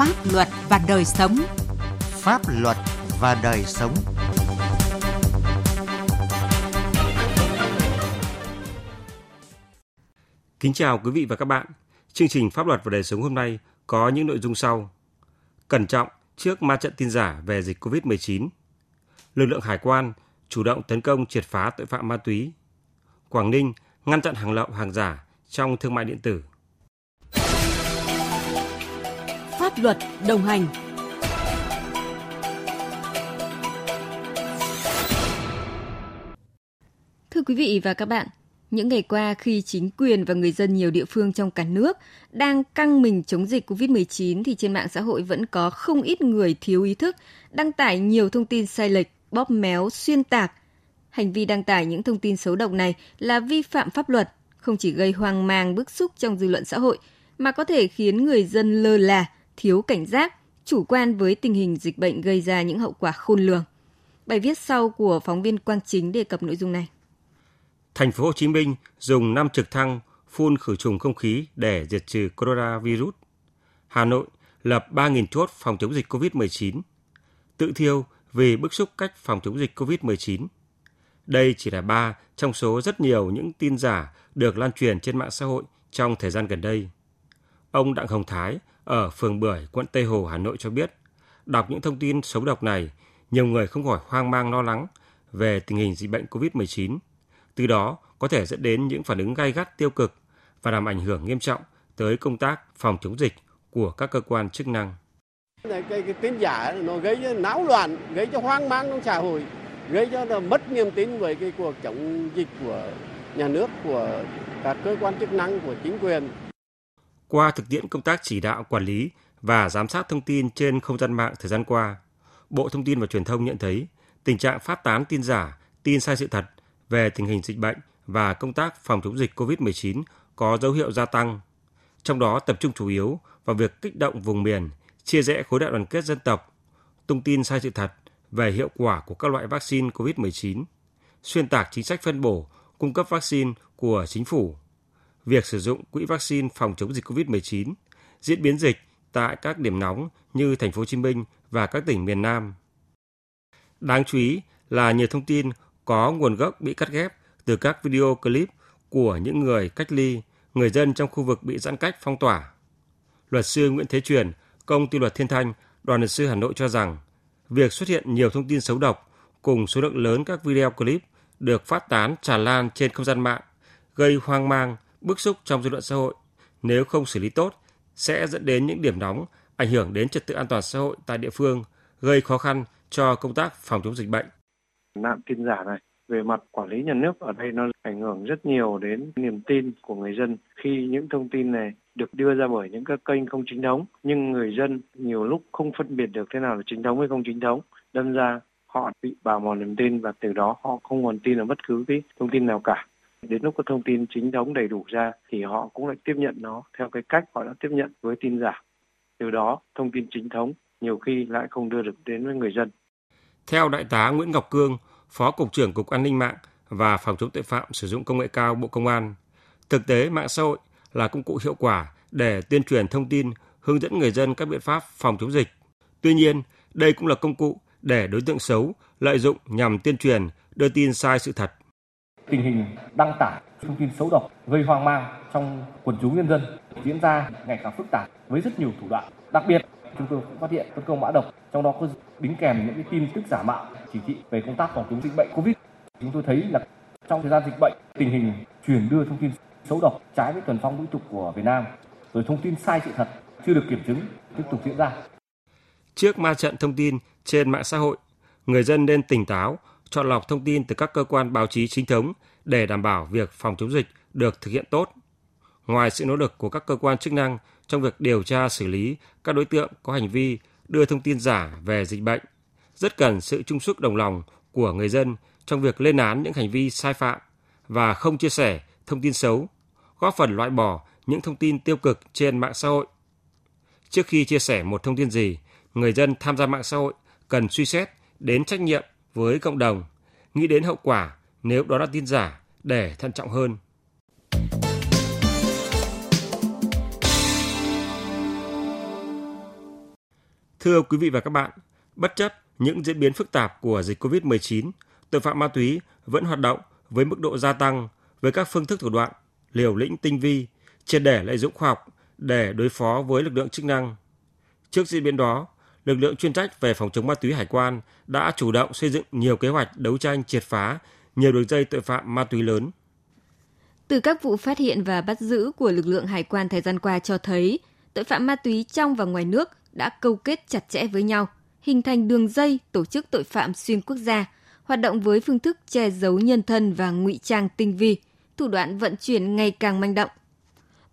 pháp luật và đời sống. Pháp luật và đời sống. Kính chào quý vị và các bạn. Chương trình Pháp luật và đời sống hôm nay có những nội dung sau. Cẩn trọng trước ma trận tin giả về dịch COVID-19. Lực lượng hải quan chủ động tấn công triệt phá tội phạm ma túy. Quảng Ninh ngăn chặn hàng lậu hàng giả trong thương mại điện tử. Luật đồng hành Thưa quý vị và các bạn, những ngày qua khi chính quyền và người dân nhiều địa phương trong cả nước đang căng mình chống dịch COVID-19 thì trên mạng xã hội vẫn có không ít người thiếu ý thức đăng tải nhiều thông tin sai lệch, bóp méo, xuyên tạc. Hành vi đăng tải những thông tin xấu độc này là vi phạm pháp luật, không chỉ gây hoang mang bức xúc trong dư luận xã hội mà có thể khiến người dân lơ là, thiếu cảnh giác, chủ quan với tình hình dịch bệnh gây ra những hậu quả khôn lường. Bài viết sau của phóng viên Quang Chính đề cập nội dung này. Thành phố Hồ Chí Minh dùng 5 trực thăng phun khử trùng không khí để diệt trừ coronavirus. Hà Nội lập 3.000 chốt phòng chống dịch COVID-19. Tự thiêu vì bức xúc cách phòng chống dịch COVID-19. Đây chỉ là ba trong số rất nhiều những tin giả được lan truyền trên mạng xã hội trong thời gian gần đây. Ông Đặng Hồng Thái ở phường Bưởi, quận Tây Hồ, Hà Nội cho biết, đọc những thông tin xấu độc này, nhiều người không khỏi hoang mang lo lắng về tình hình dịch bệnh COVID-19 từ đó có thể dẫn đến những phản ứng gai gắt tiêu cực và làm ảnh hưởng nghiêm trọng tới công tác phòng chống dịch của các cơ quan chức năng. Cái, cái, cái tin giả nó gây cho náo loạn, gây cho hoang mang trong xã hội, gây cho là mất niềm tin với cái cuộc chống dịch của nhà nước, của các cơ quan chức năng, của chính quyền. Qua thực tiễn công tác chỉ đạo quản lý và giám sát thông tin trên không gian mạng thời gian qua, Bộ Thông tin và Truyền thông nhận thấy tình trạng phát tán tin giả, tin sai sự thật về tình hình dịch bệnh và công tác phòng chống dịch COVID-19 có dấu hiệu gia tăng. Trong đó tập trung chủ yếu vào việc kích động vùng miền, chia rẽ khối đại đoàn kết dân tộc, tung tin sai sự thật về hiệu quả của các loại vaccine COVID-19, xuyên tạc chính sách phân bổ, cung cấp vaccine của chính phủ, việc sử dụng quỹ vaccine phòng chống dịch COVID-19, diễn biến dịch tại các điểm nóng như thành phố Hồ Chí Minh và các tỉnh miền Nam. Đáng chú ý là nhiều thông tin có nguồn gốc bị cắt ghép từ các video clip của những người cách ly, người dân trong khu vực bị giãn cách phong tỏa. Luật sư Nguyễn Thế Truyền, công ty luật Thiên Thanh, đoàn luật sư Hà Nội cho rằng, việc xuất hiện nhiều thông tin xấu độc cùng số lượng lớn các video clip được phát tán tràn lan trên không gian mạng gây hoang mang, bức xúc trong dư luận xã hội. Nếu không xử lý tốt sẽ dẫn đến những điểm nóng ảnh hưởng đến trật tự an toàn xã hội tại địa phương, gây khó khăn cho công tác phòng chống dịch bệnh. Nạn tin giả này về mặt quản lý nhà nước ở đây nó ảnh hưởng rất nhiều đến niềm tin của người dân. Khi những thông tin này được đưa ra bởi những các kênh không chính thống nhưng người dân nhiều lúc không phân biệt được thế nào là chính thống hay không chính thống đâm ra họ bị bào mòn niềm tin và từ đó họ không còn tin ở bất cứ cái thông tin nào cả đến lúc có thông tin chính thống đầy đủ ra thì họ cũng lại tiếp nhận nó theo cái cách họ đã tiếp nhận với tin giả từ đó thông tin chính thống nhiều khi lại không đưa được đến với người dân theo Đại tá Nguyễn Ngọc Cương, Phó Cục trưởng Cục An ninh mạng và Phòng chống tội phạm sử dụng công nghệ cao Bộ Công an, thực tế mạng xã hội là công cụ hiệu quả để tuyên truyền thông tin, hướng dẫn người dân các biện pháp phòng chống dịch. Tuy nhiên, đây cũng là công cụ để đối tượng xấu lợi dụng nhằm tuyên truyền, đưa tin sai sự thật. Tình hình đăng tải thông tin xấu độc, gây hoang mang trong quần chúng nhân dân, diễn ra ngày càng phức tạp với rất nhiều thủ đoạn. Đặc biệt, chúng tôi cũng phát hiện tấn công mã độc, trong đó có đính kèm những cái tin tức giả mạo, chỉ thị về công tác phòng chống dịch bệnh covid chúng tôi thấy là trong thời gian dịch bệnh, tình hình truyền đưa thông tin xấu độc trái với thuần phong mỹ tục của Việt Nam, rồi thông tin sai sự thật chưa được kiểm chứng, tiếp tục diễn ra trước ma trận thông tin trên mạng xã hội, người dân nên tỉnh táo chọn lọc thông tin từ các cơ quan báo chí chính thống để đảm bảo việc phòng chống dịch được thực hiện tốt ngoài sự nỗ lực của các cơ quan chức năng trong việc điều tra xử lý các đối tượng có hành vi đưa thông tin giả về dịch bệnh, rất cần sự chung sức đồng lòng của người dân trong việc lên án những hành vi sai phạm và không chia sẻ thông tin xấu, góp phần loại bỏ những thông tin tiêu cực trên mạng xã hội. Trước khi chia sẻ một thông tin gì, người dân tham gia mạng xã hội cần suy xét đến trách nhiệm với cộng đồng, nghĩ đến hậu quả nếu đó là tin giả để thận trọng hơn. Thưa quý vị và các bạn, bất chấp những diễn biến phức tạp của dịch COVID-19, tội phạm ma túy vẫn hoạt động với mức độ gia tăng với các phương thức thủ đoạn liều lĩnh tinh vi, triệt để lợi dụng khoa học để đối phó với lực lượng chức năng. Trước diễn biến đó, lực lượng chuyên trách về phòng chống ma túy hải quan đã chủ động xây dựng nhiều kế hoạch đấu tranh triệt phá nhiều đường dây tội phạm ma túy lớn. Từ các vụ phát hiện và bắt giữ của lực lượng hải quan thời gian qua cho thấy, tội phạm ma túy trong và ngoài nước đã câu kết chặt chẽ với nhau, hình thành đường dây tổ chức tội phạm xuyên quốc gia, hoạt động với phương thức che giấu nhân thân và ngụy trang tinh vi, thủ đoạn vận chuyển ngày càng manh động.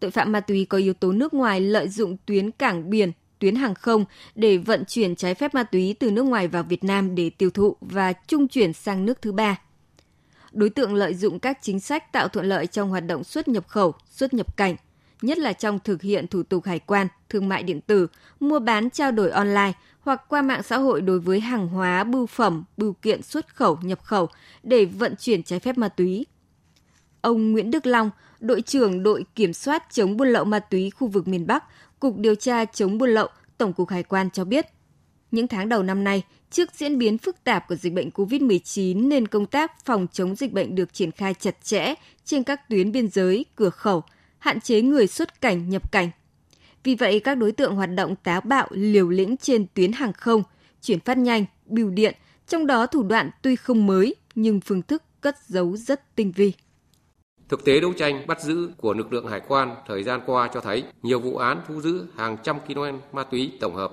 Tội phạm ma túy có yếu tố nước ngoài lợi dụng tuyến cảng biển, tuyến hàng không để vận chuyển trái phép ma túy từ nước ngoài vào Việt Nam để tiêu thụ và trung chuyển sang nước thứ ba. Đối tượng lợi dụng các chính sách tạo thuận lợi trong hoạt động xuất nhập khẩu, xuất nhập cảnh, nhất là trong thực hiện thủ tục hải quan, thương mại điện tử, mua bán trao đổi online hoặc qua mạng xã hội đối với hàng hóa, bưu phẩm, bưu kiện xuất khẩu, nhập khẩu để vận chuyển trái phép ma túy. Ông Nguyễn Đức Long, đội trưởng đội kiểm soát chống buôn lậu ma túy khu vực miền Bắc, Cục điều tra chống buôn lậu, Tổng cục Hải quan cho biết, những tháng đầu năm nay, trước diễn biến phức tạp của dịch bệnh COVID-19 nên công tác phòng chống dịch bệnh được triển khai chặt chẽ trên các tuyến biên giới, cửa khẩu, hạn chế người xuất cảnh nhập cảnh. Vì vậy, các đối tượng hoạt động táo bạo liều lĩnh trên tuyến hàng không, chuyển phát nhanh, bưu điện, trong đó thủ đoạn tuy không mới nhưng phương thức cất giấu rất tinh vi. Thực tế đấu tranh bắt giữ của lực lượng hải quan thời gian qua cho thấy nhiều vụ án thu giữ hàng trăm kg ma túy tổng hợp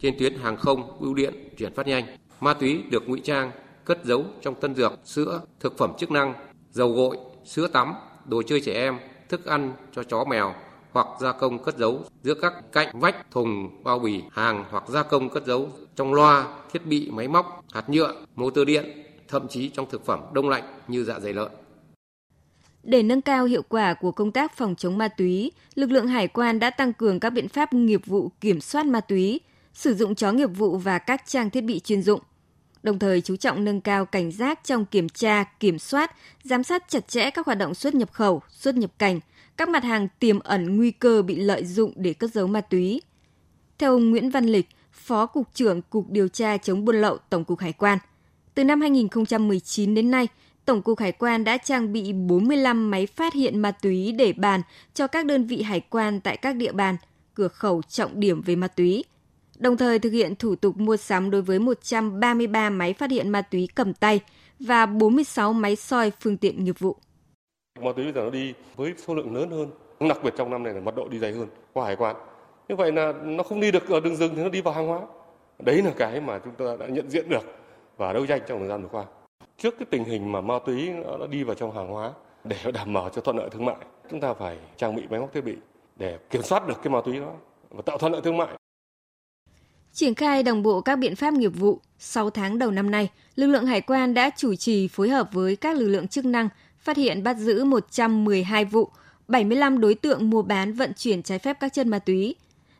trên tuyến hàng không, bưu điện, chuyển phát nhanh. Ma túy được ngụy trang, cất giấu trong tân dược, sữa, thực phẩm chức năng, dầu gội, sữa tắm, đồ chơi trẻ em, thức ăn cho chó mèo hoặc gia công cất giấu giữa các cạnh vách, thùng, bao bì, hàng hoặc gia công cất giấu trong loa, thiết bị máy móc, hạt nhựa, motor điện, thậm chí trong thực phẩm đông lạnh như dạ dày lợn. Để nâng cao hiệu quả của công tác phòng chống ma túy, lực lượng hải quan đã tăng cường các biện pháp nghiệp vụ kiểm soát ma túy, sử dụng chó nghiệp vụ và các trang thiết bị chuyên dụng. Đồng thời chú trọng nâng cao cảnh giác trong kiểm tra, kiểm soát, giám sát chặt chẽ các hoạt động xuất nhập khẩu, xuất nhập cảnh, các mặt hàng tiềm ẩn nguy cơ bị lợi dụng để cất giấu ma túy. Theo ông Nguyễn Văn Lịch, Phó Cục trưởng Cục Điều tra chống buôn lậu Tổng cục Hải quan, từ năm 2019 đến nay, Tổng cục Hải quan đã trang bị 45 máy phát hiện ma túy để bàn cho các đơn vị hải quan tại các địa bàn, cửa khẩu trọng điểm về ma túy. Đồng thời thực hiện thủ tục mua sắm đối với 133 máy phát hiện ma túy cầm tay và 46 máy soi phương tiện nghiệp vụ. Ma túy bây giờ nó đi với số lượng lớn hơn, đặc biệt trong năm này là mật độ đi dày hơn qua hải quan. Như vậy là nó không đi được ở đường rừng thì nó đi vào hàng hóa. Đấy là cái mà chúng ta đã nhận diện được và đấu tranh trong thời gian vừa qua trước cái tình hình mà ma túy nó đi vào trong hàng hóa để đảm bảo cho thuận lợi thương mại chúng ta phải trang bị máy móc thiết bị để kiểm soát được cái ma túy đó và tạo thuận lợi thương mại Triển khai đồng bộ các biện pháp nghiệp vụ, 6 tháng đầu năm nay, lực lượng hải quan đã chủ trì phối hợp với các lực lượng chức năng phát hiện bắt giữ 112 vụ, 75 đối tượng mua bán vận chuyển trái phép các chân ma túy.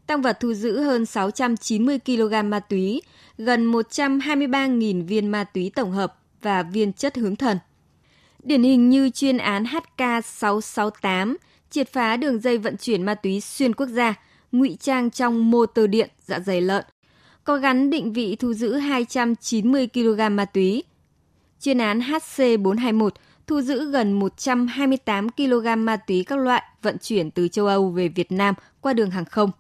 Tăng vật thu giữ hơn 690 kg ma túy, gần 123.000 viên ma túy tổng hợp, và viên chất hướng thần. Điển hình như chuyên án HK668 triệt phá đường dây vận chuyển ma túy xuyên quốc gia, ngụy trang trong motor điện dạ dày lợn, có gắn định vị thu giữ 290 kg ma túy. Chuyên án HC421 thu giữ gần 128 kg ma túy các loại vận chuyển từ châu Âu về Việt Nam qua đường hàng không.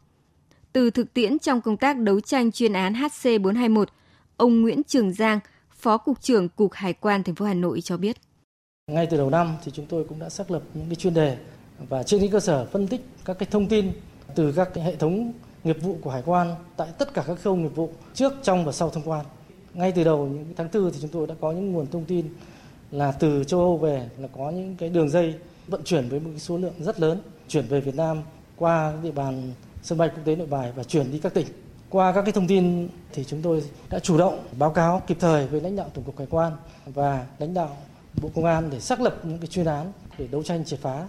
Từ thực tiễn trong công tác đấu tranh chuyên án HC421, ông Nguyễn Trường Giang, Phó cục trưởng Cục Hải quan thành phố Hà Nội cho biết. Ngay từ đầu năm thì chúng tôi cũng đã xác lập những cái chuyên đề và trên cái cơ sở phân tích các cái thông tin từ các cái hệ thống nghiệp vụ của hải quan tại tất cả các khâu nghiệp vụ trước, trong và sau thông quan. Ngay từ đầu những tháng tư thì chúng tôi đã có những nguồn thông tin là từ châu Âu về là có những cái đường dây vận chuyển với một cái số lượng rất lớn chuyển về Việt Nam qua địa bàn sân bay quốc tế Nội Bài và chuyển đi các tỉnh. Qua các cái thông tin thì chúng tôi đã chủ động báo cáo kịp thời với lãnh đạo Tổng cục Hải quan và lãnh đạo Bộ Công an để xác lập những cái chuyên án để đấu tranh triệt phá.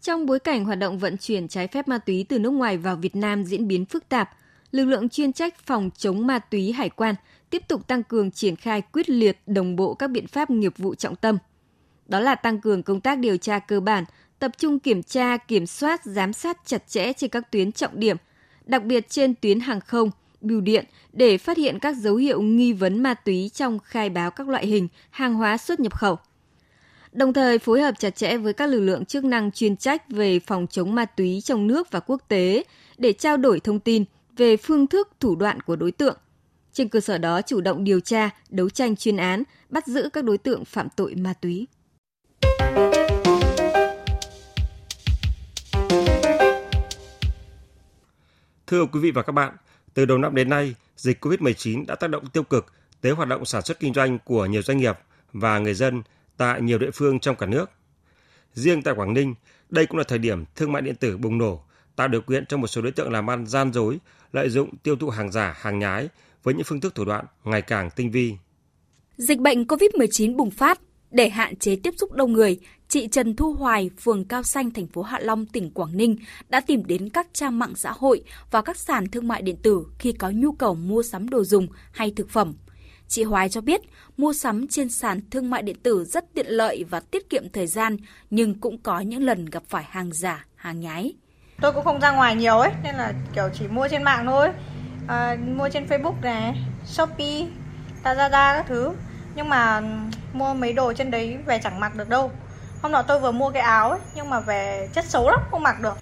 Trong bối cảnh hoạt động vận chuyển trái phép ma túy từ nước ngoài vào Việt Nam diễn biến phức tạp, lực lượng chuyên trách phòng chống ma túy hải quan tiếp tục tăng cường triển khai quyết liệt đồng bộ các biện pháp nghiệp vụ trọng tâm. Đó là tăng cường công tác điều tra cơ bản, tập trung kiểm tra, kiểm soát, giám sát chặt chẽ trên các tuyến trọng điểm – đặc biệt trên tuyến hàng không, bưu điện để phát hiện các dấu hiệu nghi vấn ma túy trong khai báo các loại hình hàng hóa xuất nhập khẩu. Đồng thời phối hợp chặt chẽ với các lực lượng chức năng chuyên trách về phòng chống ma túy trong nước và quốc tế để trao đổi thông tin về phương thức thủ đoạn của đối tượng. Trên cơ sở đó chủ động điều tra, đấu tranh chuyên án, bắt giữ các đối tượng phạm tội ma túy. Thưa quý vị và các bạn, từ đầu năm đến nay, dịch COVID-19 đã tác động tiêu cực tới hoạt động sản xuất kinh doanh của nhiều doanh nghiệp và người dân tại nhiều địa phương trong cả nước. Riêng tại Quảng Ninh, đây cũng là thời điểm thương mại điện tử bùng nổ, tạo điều kiện cho một số đối tượng làm ăn gian dối, lợi dụng tiêu thụ hàng giả, hàng nhái với những phương thức thủ đoạn ngày càng tinh vi. Dịch bệnh COVID-19 bùng phát, để hạn chế tiếp xúc đông người, chị Trần Thu Hoài, phường Cao Xanh, thành phố Hạ Long, tỉnh Quảng Ninh đã tìm đến các trang mạng xã hội và các sàn thương mại điện tử khi có nhu cầu mua sắm đồ dùng hay thực phẩm. Chị Hoài cho biết, mua sắm trên sàn thương mại điện tử rất tiện lợi và tiết kiệm thời gian, nhưng cũng có những lần gặp phải hàng giả, hàng nhái. Tôi cũng không ra ngoài nhiều ấy, nên là kiểu chỉ mua trên mạng thôi. À, mua trên Facebook này, Shopee, Lazada các thứ. Nhưng mà mua mấy đồ trên đấy về chẳng mặc được đâu. Hôm nọ tôi vừa mua cái áo ấy, nhưng mà về chất xấu lắm, không mặc được.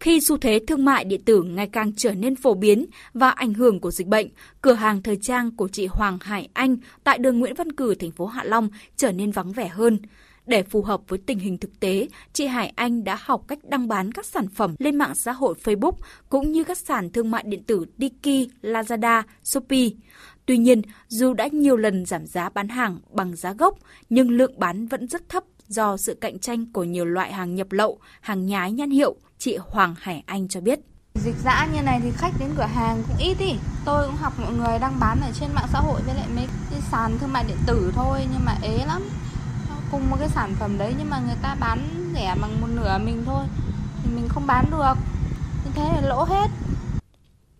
Khi xu thế thương mại điện tử ngày càng trở nên phổ biến và ảnh hưởng của dịch bệnh, cửa hàng thời trang của chị Hoàng Hải Anh tại đường Nguyễn Văn Cử, thành phố Hạ Long trở nên vắng vẻ hơn. Để phù hợp với tình hình thực tế, chị Hải Anh đã học cách đăng bán các sản phẩm lên mạng xã hội Facebook cũng như các sàn thương mại điện tử Tiki, Lazada, Shopee. Tuy nhiên, dù đã nhiều lần giảm giá bán hàng bằng giá gốc, nhưng lượng bán vẫn rất thấp do sự cạnh tranh của nhiều loại hàng nhập lậu, hàng nhái nhãn hiệu, chị Hoàng Hải Anh cho biết. Dịch dã như này thì khách đến cửa hàng cũng ít ý. Tôi cũng học mọi người đang bán ở trên mạng xã hội với lại mấy cái sàn thương mại điện tử thôi nhưng mà ế lắm. Cùng một cái sản phẩm đấy nhưng mà người ta bán rẻ bằng một nửa mình thôi thì mình không bán được. Như thế là lỗ hết.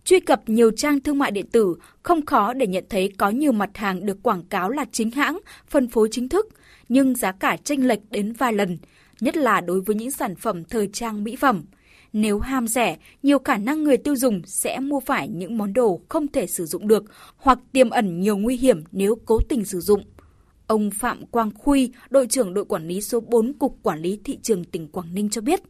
Truy cập nhiều trang thương mại điện tử không khó để nhận thấy có nhiều mặt hàng được quảng cáo là chính hãng, phân phối chính thức, nhưng giá cả chênh lệch đến vài lần, nhất là đối với những sản phẩm thời trang mỹ phẩm. Nếu ham rẻ, nhiều khả năng người tiêu dùng sẽ mua phải những món đồ không thể sử dụng được hoặc tiềm ẩn nhiều nguy hiểm nếu cố tình sử dụng. Ông Phạm Quang Khuy, đội trưởng đội quản lý số 4 Cục Quản lý Thị trường tỉnh Quảng Ninh cho biết,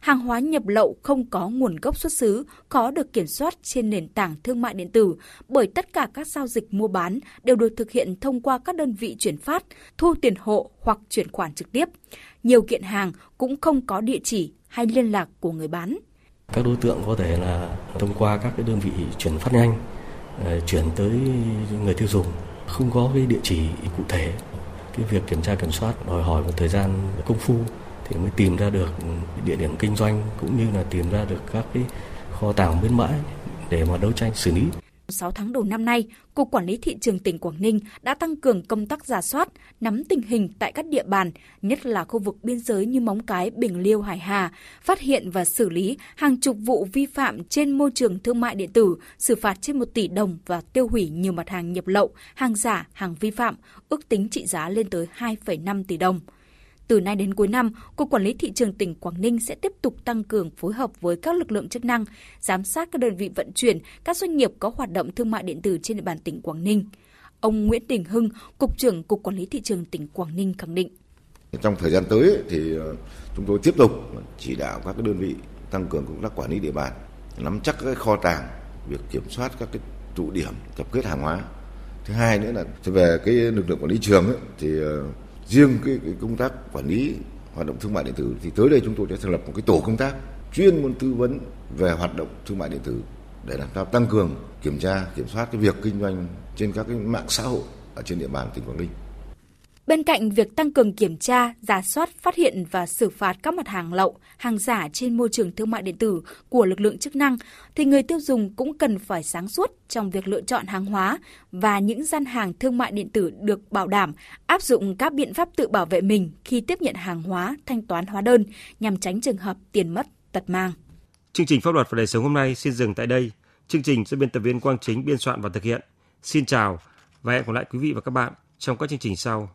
hàng hóa nhập lậu không có nguồn gốc xuất xứ, có được kiểm soát trên nền tảng thương mại điện tử bởi tất cả các giao dịch mua bán đều được thực hiện thông qua các đơn vị chuyển phát, thu tiền hộ hoặc chuyển khoản trực tiếp. Nhiều kiện hàng cũng không có địa chỉ hay liên lạc của người bán. Các đối tượng có thể là thông qua các cái đơn vị chuyển phát nhanh ờ, chuyển tới người tiêu dùng không có cái địa chỉ cụ thể cái việc kiểm tra kiểm soát, đòi hỏi một thời gian công phu thì mới tìm ra được địa điểm kinh doanh cũng như là tìm ra được các cái kho tàng bên bãi để mà đấu tranh xử lý. 6 tháng đầu năm nay, Cục Quản lý Thị trường tỉnh Quảng Ninh đã tăng cường công tác giả soát, nắm tình hình tại các địa bàn, nhất là khu vực biên giới như Móng Cái, Bình Liêu, Hải Hà, phát hiện và xử lý hàng chục vụ vi phạm trên môi trường thương mại điện tử, xử phạt trên 1 tỷ đồng và tiêu hủy nhiều mặt hàng nhập lậu, hàng giả, hàng vi phạm, ước tính trị giá lên tới 2,5 tỷ đồng. Từ nay đến cuối năm, Cục Quản lý Thị trường tỉnh Quảng Ninh sẽ tiếp tục tăng cường phối hợp với các lực lượng chức năng, giám sát các đơn vị vận chuyển, các doanh nghiệp có hoạt động thương mại điện tử trên địa bàn tỉnh Quảng Ninh. Ông Nguyễn Đình Hưng, Cục trưởng Cục Quản lý Thị trường tỉnh Quảng Ninh khẳng định. Trong thời gian tới thì ờ, chúng tôi tiếp tục chỉ đạo các đơn vị tăng cường công tác quản lý địa bàn, nắm chắc các kho tàng, việc kiểm soát các cái tụ điểm tập kết hàng hóa. Thứ hai nữa là về cái lực lượng quản lý trường ấy, thì ờ, riêng cái, cái công tác quản lý hoạt động thương mại điện tử thì tới đây chúng tôi sẽ thành lập một cái tổ công tác chuyên môn tư vấn về hoạt động thương mại điện tử để làm sao tăng cường kiểm tra kiểm soát cái việc kinh doanh trên các cái mạng xã hội ở trên địa bàn tỉnh Quảng Ninh. Bên cạnh việc tăng cường kiểm tra, giả soát, phát hiện và xử phạt các mặt hàng lậu, hàng giả trên môi trường thương mại điện tử của lực lượng chức năng, thì người tiêu dùng cũng cần phải sáng suốt trong việc lựa chọn hàng hóa và những gian hàng thương mại điện tử được bảo đảm áp dụng các biện pháp tự bảo vệ mình khi tiếp nhận hàng hóa, thanh toán hóa đơn nhằm tránh trường hợp tiền mất, tật mang. Chương trình Pháp luật và đời sống hôm nay xin dừng tại đây. Chương trình do biên tập viên Quang Chính biên soạn và thực hiện. Xin chào và hẹn gặp lại quý vị và các bạn trong các chương trình sau.